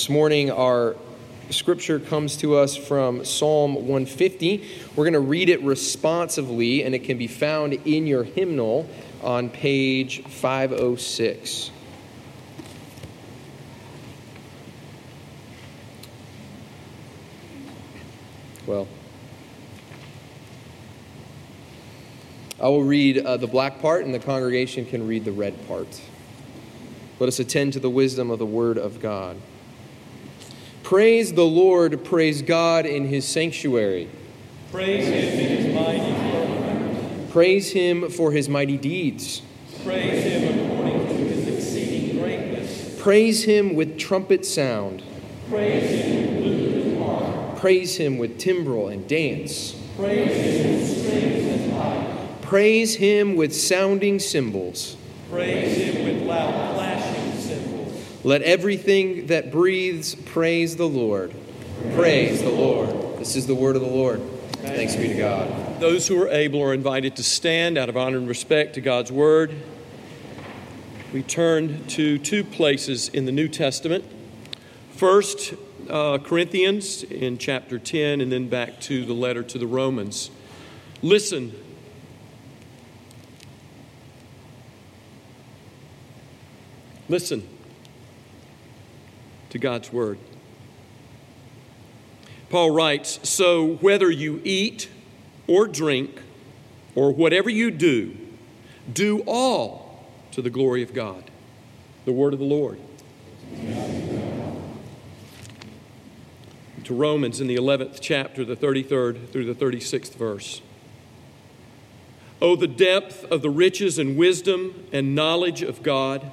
This morning, our scripture comes to us from Psalm 150. We're going to read it responsively, and it can be found in your hymnal on page 506. Well, I will read uh, the black part, and the congregation can read the red part. Let us attend to the wisdom of the Word of God. Praise the Lord, praise God in his sanctuary. Praise him in his mighty firmament. Praise him for his mighty deeds. Praise him according to his exceeding greatness. Praise him with trumpet sound. Praise him with lute and harp. Praise him with timbrel and dance. Praise him with strings and pipe. Praise him with sounding cymbals. Praise him with loud. Let everything that breathes praise the Lord. Praise the Lord. This is the word of the Lord. Thanks be to God. Those who are able are invited to stand out of honor and respect to God's Word. We turn to two places in the New Testament. First, uh, Corinthians in chapter 10, and then back to the letter to the Romans. Listen. Listen to God's Word. Paul writes So whether you eat or drink or whatever you do, do all to the glory of God. The word of the Lord. To Romans in the 11th chapter, the 33rd through the 36th verse. Oh, the depth of the riches and wisdom and knowledge of God!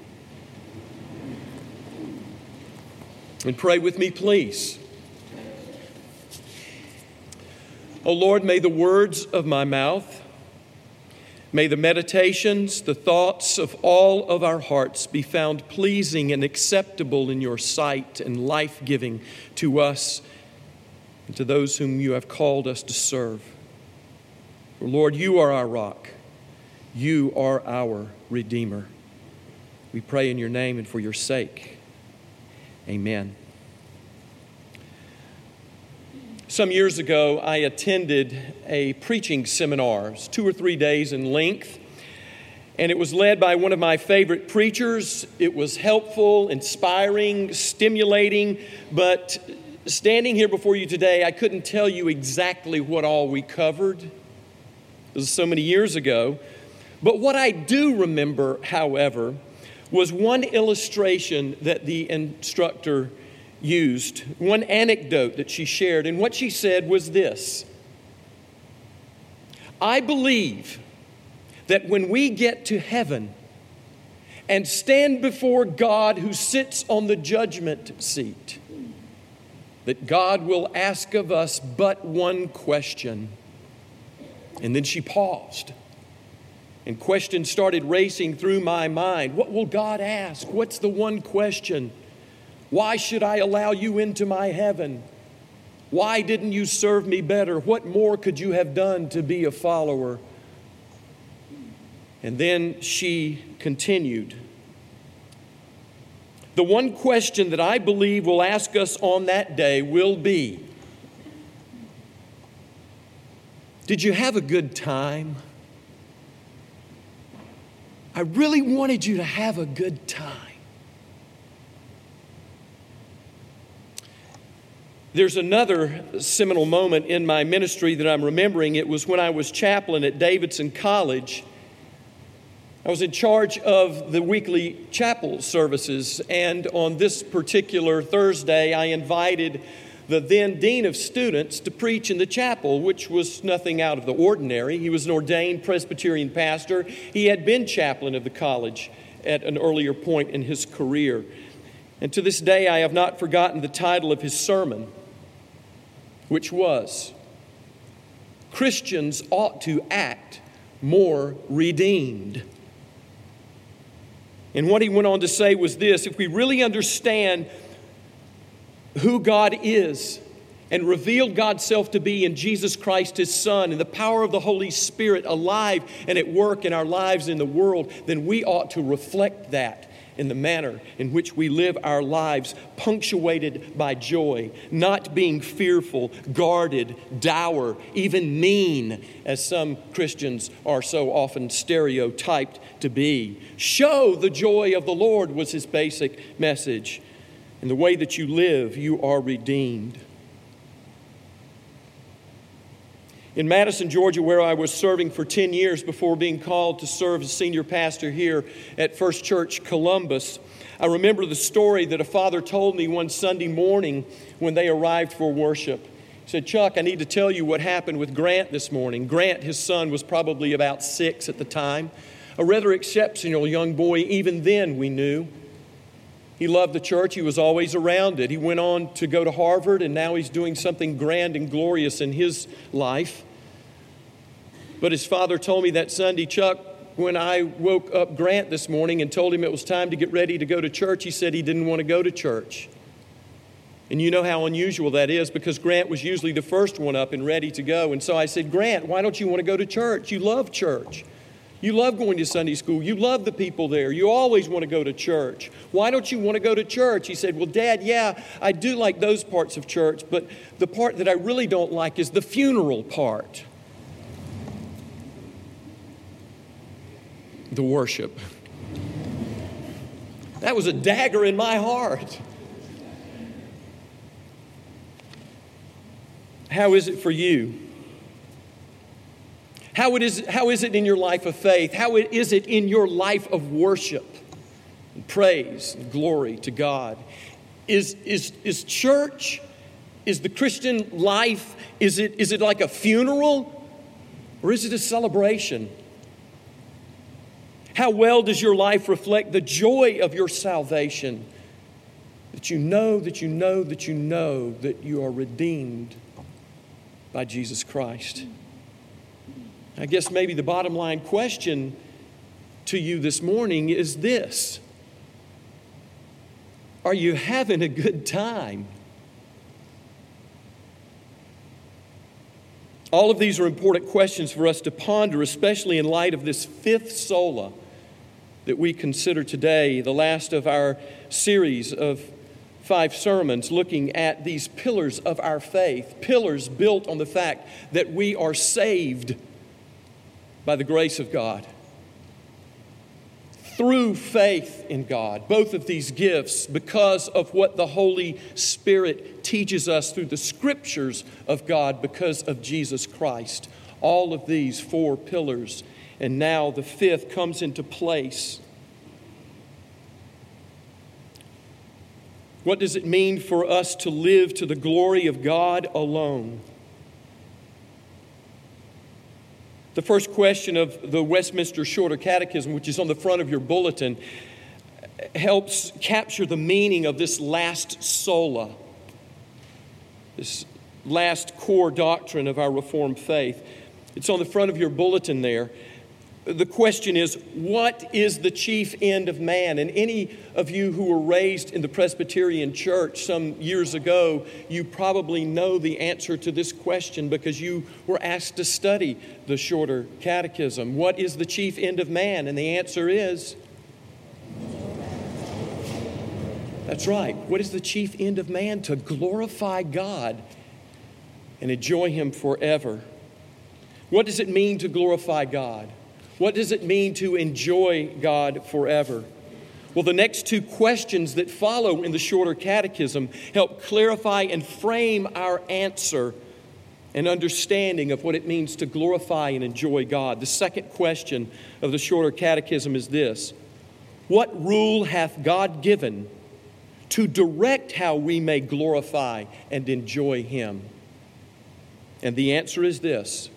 And pray with me, please. O Lord, may the words of my mouth, may the meditations, the thoughts of all of our hearts be found pleasing and acceptable in your sight and life giving to us and to those whom you have called us to serve. For Lord, you are our rock, you are our Redeemer. We pray in your name and for your sake. Amen. Some years ago, I attended a preaching seminar. Two or three days in length, and it was led by one of my favorite preachers. It was helpful, inspiring, stimulating, but standing here before you today, I couldn't tell you exactly what all we covered. It was so many years ago. But what I do remember, however, was one illustration that the instructor used, one anecdote that she shared. And what she said was this I believe that when we get to heaven and stand before God who sits on the judgment seat, that God will ask of us but one question. And then she paused. And questions started racing through my mind. What will God ask? What's the one question? Why should I allow you into my heaven? Why didn't you serve me better? What more could you have done to be a follower? And then she continued. The one question that I believe will ask us on that day will be Did you have a good time? I really wanted you to have a good time. There's another seminal moment in my ministry that I'm remembering. It was when I was chaplain at Davidson College. I was in charge of the weekly chapel services, and on this particular Thursday, I invited the then dean of students to preach in the chapel, which was nothing out of the ordinary. He was an ordained Presbyterian pastor. He had been chaplain of the college at an earlier point in his career. And to this day, I have not forgotten the title of his sermon which was Christians ought to act more redeemed. And what he went on to say was this if we really understand who God is and revealed God's self to be in Jesus Christ, his Son, and the power of the Holy Spirit alive and at work in our lives in the world, then we ought to reflect that in the manner in which we live our lives, punctuated by joy, not being fearful, guarded, dour, even mean, as some Christians are so often stereotyped to be. Show the joy of the Lord, was his basic message. In the way that you live, you are redeemed. in Madison, Georgia, where I was serving for 10 years before being called to serve as senior pastor here at First Church Columbus. I remember the story that a father told me one Sunday morning when they arrived for worship. He said, Chuck, I need to tell you what happened with Grant this morning. Grant, his son, was probably about six at the time, a rather exceptional young boy, even then we knew. He loved the church. He was always around it. He went on to go to Harvard, and now he's doing something grand and glorious in his life. But his father told me that Sunday, Chuck, when I woke up Grant this morning and told him it was time to get ready to go to church, he said he didn't want to go to church. And you know how unusual that is because Grant was usually the first one up and ready to go. And so I said, Grant, why don't you want to go to church? You love church. You love going to Sunday school. You love the people there. You always want to go to church. Why don't you want to go to church? He said, Well, Dad, yeah, I do like those parts of church, but the part that I really don't like is the funeral part. The worship. That was a dagger in my heart. How is it for you? How, it is, how is it in your life of faith? How is it in your life of worship and praise and glory to God? Is, is, is church, is the Christian life, is it, is it like a funeral or is it a celebration? How well does your life reflect the joy of your salvation? That you know, that you know, that you know that you are redeemed by Jesus Christ. I guess maybe the bottom line question to you this morning is this Are you having a good time? All of these are important questions for us to ponder, especially in light of this fifth sola that we consider today, the last of our series of five sermons looking at these pillars of our faith, pillars built on the fact that we are saved by the grace of God. Through faith in God, both of these gifts, because of what the Holy Spirit teaches us through the scriptures of God, because of Jesus Christ. All of these four pillars, and now the fifth comes into place. What does it mean for us to live to the glory of God alone? The first question of the Westminster Shorter Catechism, which is on the front of your bulletin, helps capture the meaning of this last sola, this last core doctrine of our Reformed faith. It's on the front of your bulletin there the question is, what is the chief end of man? And any of you who were raised in the Presbyterian church some years ago, you probably know the answer to this question because you were asked to study the shorter catechism. What is the chief end of man? And the answer is That's right. What is the chief end of man? To glorify God and enjoy Him forever. What does it mean to glorify God? What does it mean to enjoy God forever? Well, the next two questions that follow in the shorter catechism help clarify and frame our answer and understanding of what it means to glorify and enjoy God. The second question of the shorter catechism is this What rule hath God given to direct how we may glorify and enjoy Him? And the answer is this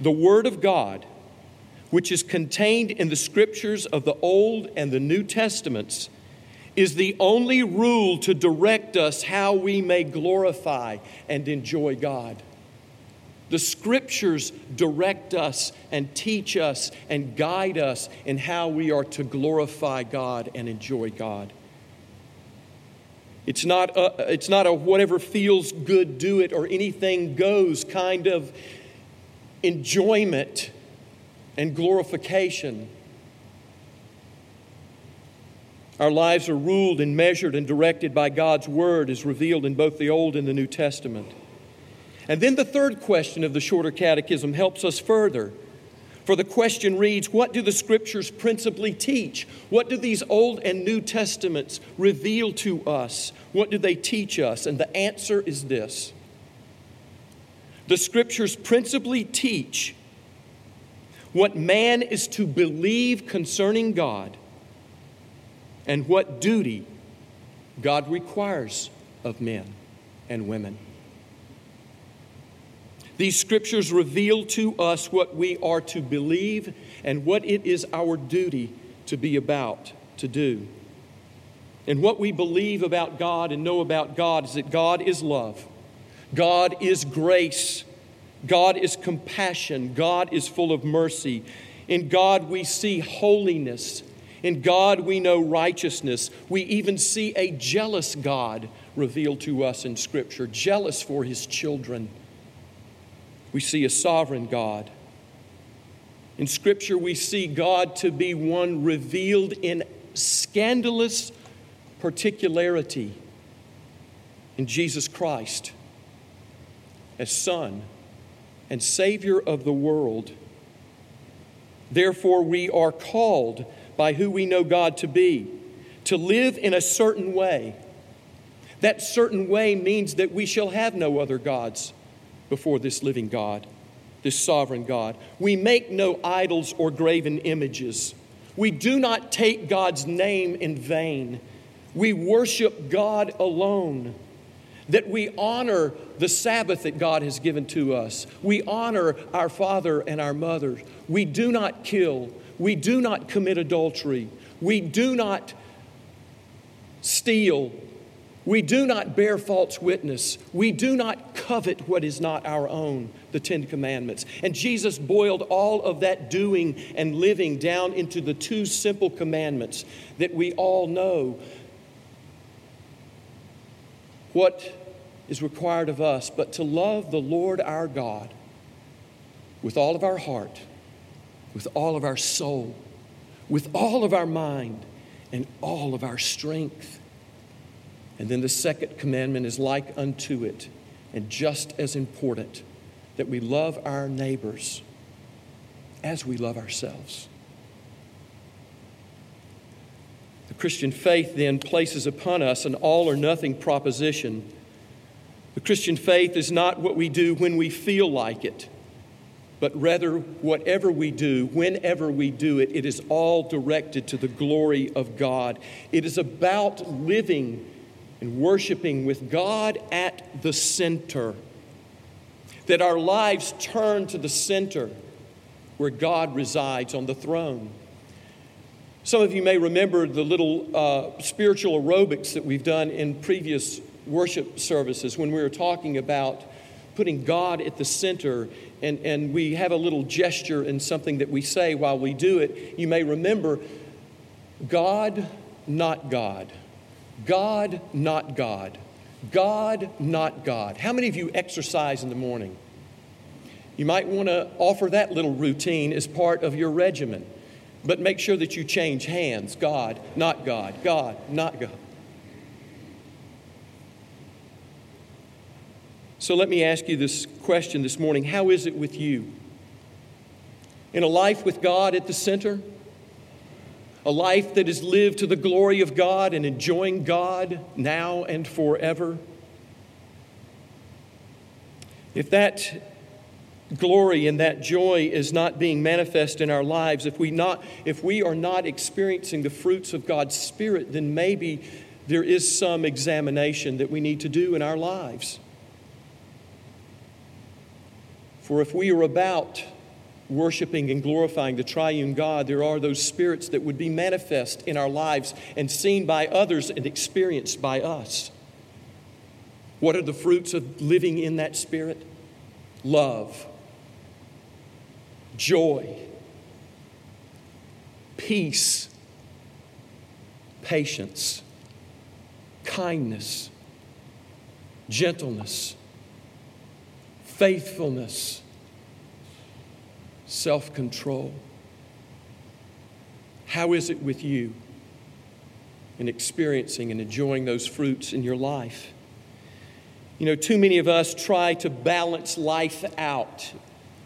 The Word of God which is contained in the scriptures of the Old and the New Testaments, is the only rule to direct us how we may glorify and enjoy God. The scriptures direct us and teach us and guide us in how we are to glorify God and enjoy God. It's not a, it's not a whatever feels good, do it, or anything goes kind of enjoyment and glorification. Our lives are ruled and measured and directed by God's Word as revealed in both the Old and the New Testament. And then the third question of the shorter catechism helps us further. For the question reads What do the Scriptures principally teach? What do these Old and New Testaments reveal to us? What do they teach us? And the answer is this The Scriptures principally teach what man is to believe concerning God, and what duty God requires of men and women. These scriptures reveal to us what we are to believe and what it is our duty to be about to do. And what we believe about God and know about God is that God is love, God is grace, God is compassion. God is full of mercy. In God, we see holiness. In God, we know righteousness. We even see a jealous God revealed to us in Scripture, jealous for his children. We see a sovereign God. In Scripture, we see God to be one revealed in scandalous particularity in Jesus Christ as Son and Savior of the world. Therefore, we are called by who we know God to be to live in a certain way. That certain way means that we shall have no other gods before this living God, this sovereign God. We make no idols or graven images. We do not take God's name in vain. We worship God alone that we honor the Sabbath that God has given to us. We honor our father and our mother. We do not kill. We do not commit adultery. We do not steal. We do not bear false witness. We do not covet what is not our own, the Ten Commandments. And Jesus boiled all of that doing and living down into the two simple commandments that we all know. What is required of us, but to love the Lord our God with all of our heart, with all of our soul, with all of our mind, and all of our strength. And then the second commandment is like unto it, and just as important that we love our neighbors as we love ourselves. The Christian faith then places upon us an all or nothing proposition the Christian faith is not what we do when we feel like it, but rather whatever we do, whenever we do it, it is all directed to the glory of God. It is about living and worshiping with God at the center. That our lives turn to the center where God resides on the throne. Some of you may remember the little uh, spiritual aerobics that we've done in previous worship services when we were talking about putting God at the center, and, and we have a little gesture and something that we say while we do it. You may remember God, not God. God, not God. God, not God. How many of you exercise in the morning? You might want to offer that little routine as part of your regimen. But make sure that you change hands God, not God, God, not God. So let me ask you this question this morning How is it with you? In a life with God at the center, a life that is lived to the glory of God and enjoying God now and forever. If that glory and that joy is not being manifest in our lives, if we, not, if we are not experiencing the fruits of God's Spirit, then maybe there is some examination that we need to do in our lives. For if we are about worshiping and glorifying the triune God, there are those spirits that would be manifest in our lives and seen by others and experienced by us. What are the fruits of living in that spirit? Love, joy, peace, patience, kindness, gentleness, faithfulness self control. How is it with you in experiencing and enjoying those fruits in your life? You know, too many of us try to balance life out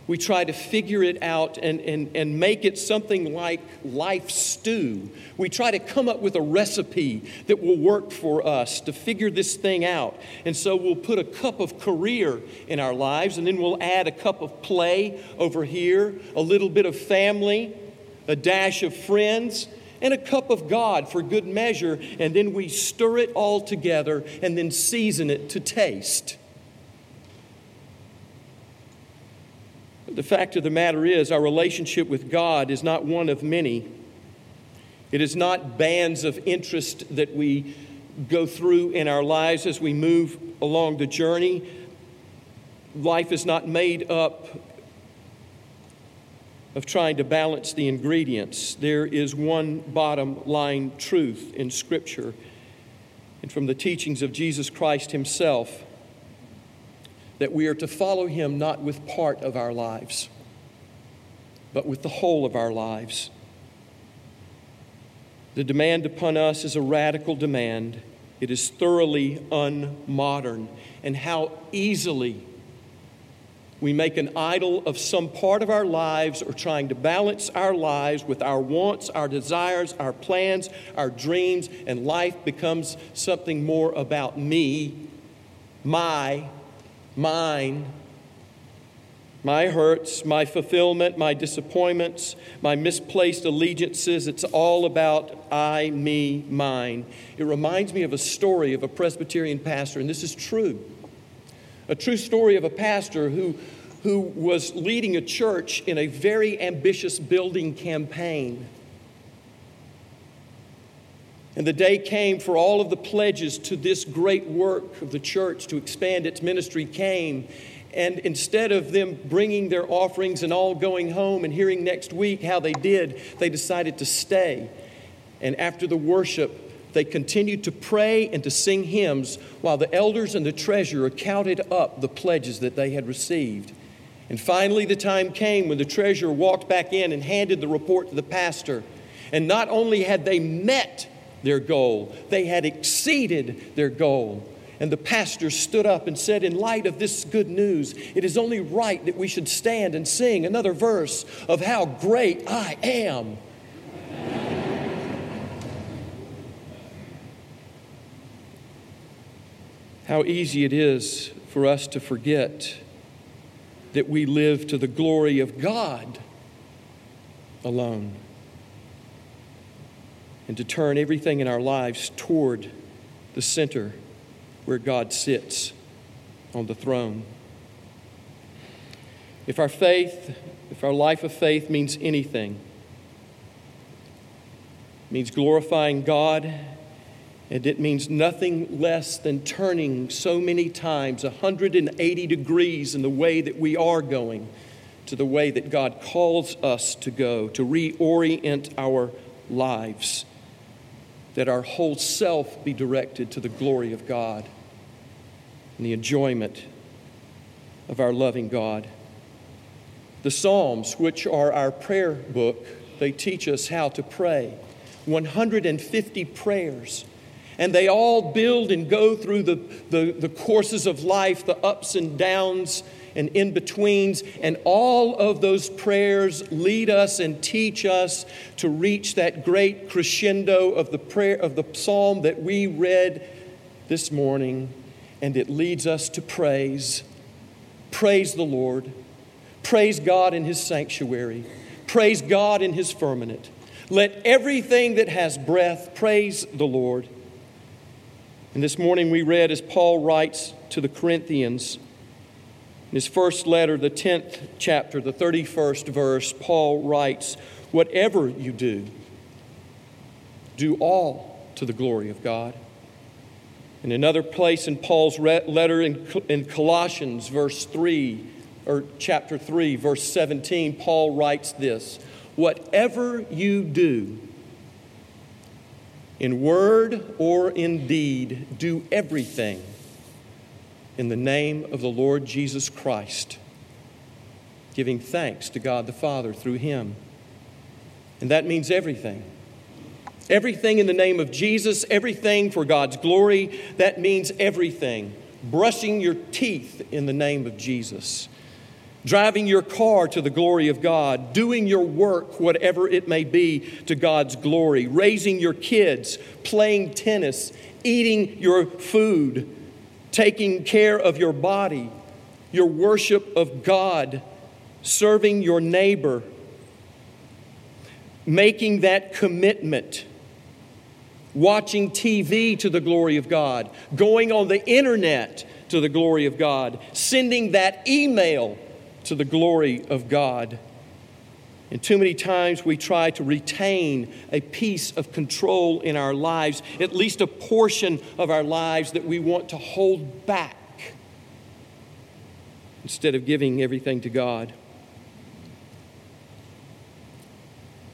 we try to figure it out and, and, and make it something like life stew. We try to come up with a recipe that will work for us to figure this thing out. And so we'll put a cup of career in our lives, and then we'll add a cup of play over here, a little bit of family, a dash of friends, and a cup of God for good measure. And then we stir it all together and then season it to taste. The fact of the matter is, our relationship with God is not one of many. It is not bands of interest that we go through in our lives as we move along the journey. Life is not made up of trying to balance the ingredients. There is one bottom line truth in Scripture and from the teachings of Jesus Christ Himself that we are to follow him not with part of our lives, but with the whole of our lives. The demand upon us is a radical demand. It is thoroughly unmodern. And how easily we make an idol of some part of our lives or trying to balance our lives with our wants, our desires, our plans, our dreams, and life becomes something more about me, my, mine, my hurts, my fulfillment, my disappointments, my misplaced allegiances. It's all about I, me, mine. It reminds me of a story of a Presbyterian pastor, and this is true. A true story of a pastor who, who was leading a church in a very ambitious building campaign. And the day came for all of the pledges to this great work of the church to expand its ministry came. And instead of them bringing their offerings and all going home and hearing next week how they did, they decided to stay. And after the worship, they continued to pray and to sing hymns while the elders and the treasurer counted up the pledges that they had received. And finally, the time came when the treasurer walked back in and handed the report to the pastor. And not only had they met their goal, they had exceeded their goal. And the pastor stood up and said, In light of this good news, it is only right that we should stand and sing another verse of how great I am. How easy it is for us to forget that we live to the glory of God alone and to turn everything in our lives toward the center where God sits on the throne. If our faith, if our life of faith means anything, means glorifying God, and it means nothing less than turning so many times 180 degrees in the way that we are going to the way that God calls us to go, to reorient our lives that our whole self be directed to the glory of God and the enjoyment of our loving God. The Psalms, which are our prayer book, they teach us how to pray 150 prayers. And they all build and go through the, the, the courses of life, the ups and downs and in betweens. And all of those prayers lead us and teach us to reach that great crescendo of the prayer of the psalm that we read this morning. And it leads us to praise. Praise the Lord. Praise God in His sanctuary. Praise God in His firmament. Let everything that has breath praise the Lord. And this morning we read as Paul writes to the Corinthians, in his first letter, the 10th chapter, the 31st verse, Paul writes, Whatever you do, do all to the glory of God. In another place in Paul's letter in, in Colossians, verse 3, or chapter 3, verse 17, Paul writes this Whatever you do, in word or in deed, do everything in the name of the Lord Jesus Christ, giving thanks to God the Father through Him. And that means everything. Everything in the name of Jesus, everything for God's glory, that means everything. Brushing your teeth in the name of Jesus driving your car to the glory of God, doing your work, whatever it may be, to God's glory, raising your kids, playing tennis, eating your food, taking care of your body, your worship of God, serving your neighbor, making that commitment. Watching TV to the glory of God, going on the internet to the glory of God, sending that email to the glory of God. And too many times we try to retain a piece of control in our lives, at least a portion of our lives that we want to hold back instead of giving everything to God.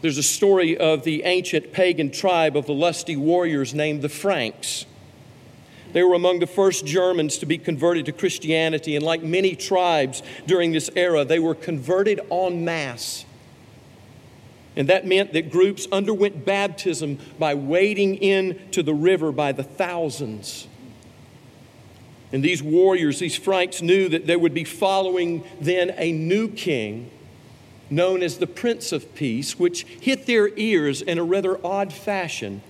There's a story of the ancient pagan tribe of the lusty warriors named the Franks. They were among the first Germans to be converted to Christianity, and like many tribes during this era, they were converted en masse. And that meant that groups underwent baptism by wading into the river by the thousands. And these warriors, these Franks, knew that they would be following then a new king known as the Prince of Peace, which hit their ears in a rather odd fashion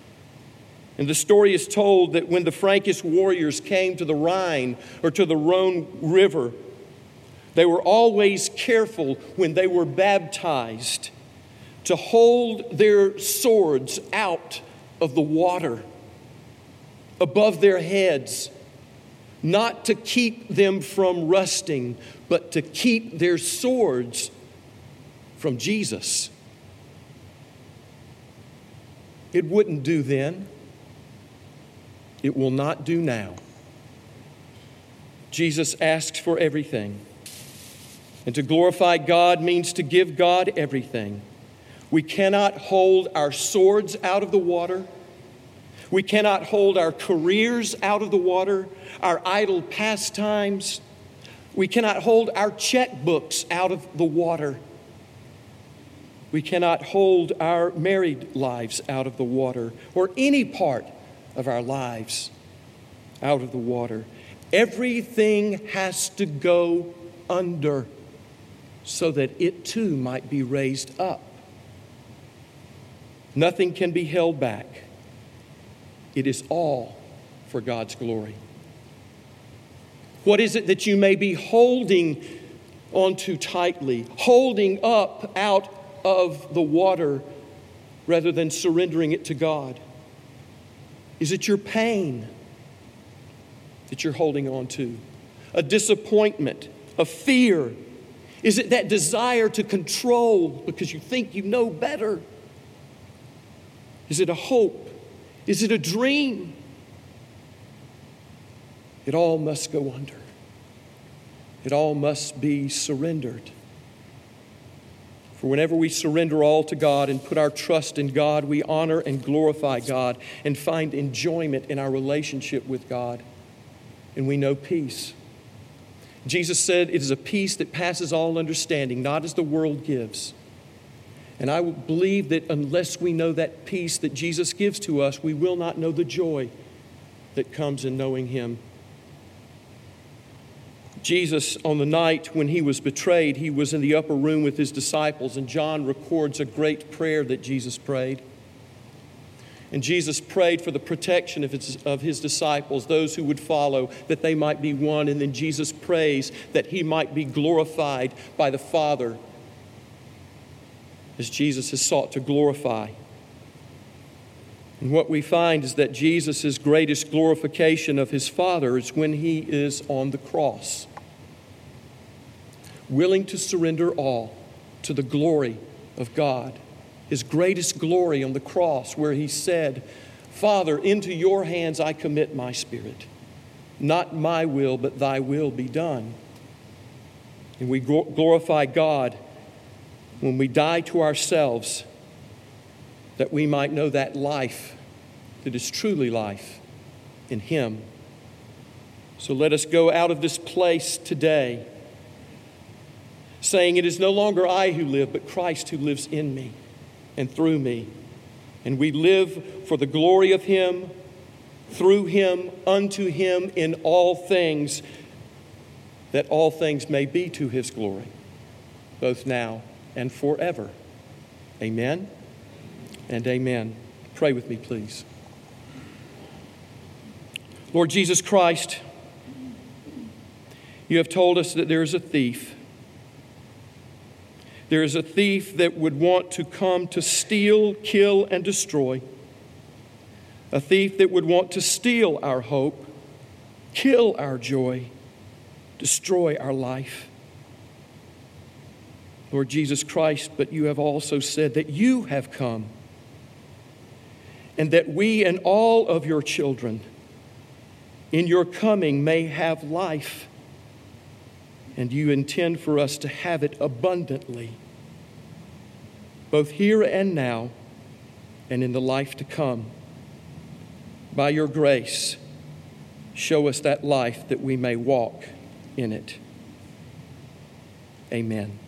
and the story is told that when the Frankish warriors came to the Rhine or to the Rhone River, they were always careful when they were baptized to hold their swords out of the water above their heads, not to keep them from rusting, but to keep their swords from Jesus. It wouldn't do then. It will not do now. Jesus asks for everything. And to glorify God means to give God everything. We cannot hold our swords out of the water. We cannot hold our careers out of the water, our idle pastimes. We cannot hold our checkbooks out of the water. We cannot hold our married lives out of the water or any part of our lives out of the water. Everything has to go under so that it too might be raised up. Nothing can be held back. It is all for God's glory. What is it that you may be holding onto tightly, holding up out of the water rather than surrendering it to God? Is it your pain that you're holding on to? A disappointment, a fear? Is it that desire to control because you think you know better? Is it a hope? Is it a dream? It all must go under. It all must be surrendered. For whenever we surrender all to God and put our trust in God, we honor and glorify God and find enjoyment in our relationship with God. And we know peace. Jesus said, It is a peace that passes all understanding, not as the world gives. And I believe that unless we know that peace that Jesus gives to us, we will not know the joy that comes in knowing Him. Jesus, on the night when he was betrayed, he was in the upper room with his disciples, and John records a great prayer that Jesus prayed. And Jesus prayed for the protection of his, of his disciples, those who would follow, that they might be one. And then Jesus prays that he might be glorified by the Father as Jesus has sought to glorify. And what we find is that Jesus' greatest glorification of his Father is when he is on the cross, willing to surrender all to the glory of God. His greatest glory on the cross, where he said, Father, into your hands I commit my spirit. Not my will, but thy will be done. And we glorify God when we die to ourselves, that we might know that life that is truly life in Him. So let us go out of this place today saying, It is no longer I who live, but Christ who lives in me and through me. And we live for the glory of Him, through Him, unto Him in all things, that all things may be to His glory, both now and forever. Amen and amen. Pray with me, please. Lord Jesus Christ, you have told us that there is a thief. There is a thief that would want to come to steal, kill, and destroy. A thief that would want to steal our hope, kill our joy, destroy our life. Lord Jesus Christ, but you have also said that you have come and that we and all of your children in your coming may have life. And you intend for us to have it abundantly, both here and now and in the life to come. By your grace, show us that life that we may walk in it. Amen.